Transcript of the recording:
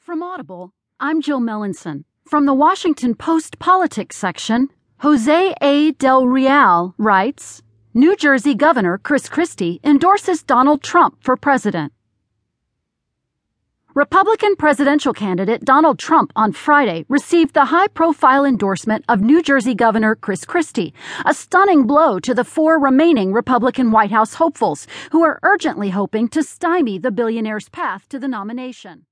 From Audible, I'm Jill Melancon. From the Washington Post Politics section, Jose A. DelReal writes New Jersey Governor Chris Christie endorses Donald Trump for president. Republican presidential candidate Donald Trump on Friday received the high profile endorsement of New Jersey Governor Chris Christie, a stunning blow to the four remaining Republican White House hopefuls who are urgently hoping to stymie the billionaire's path to the nomination.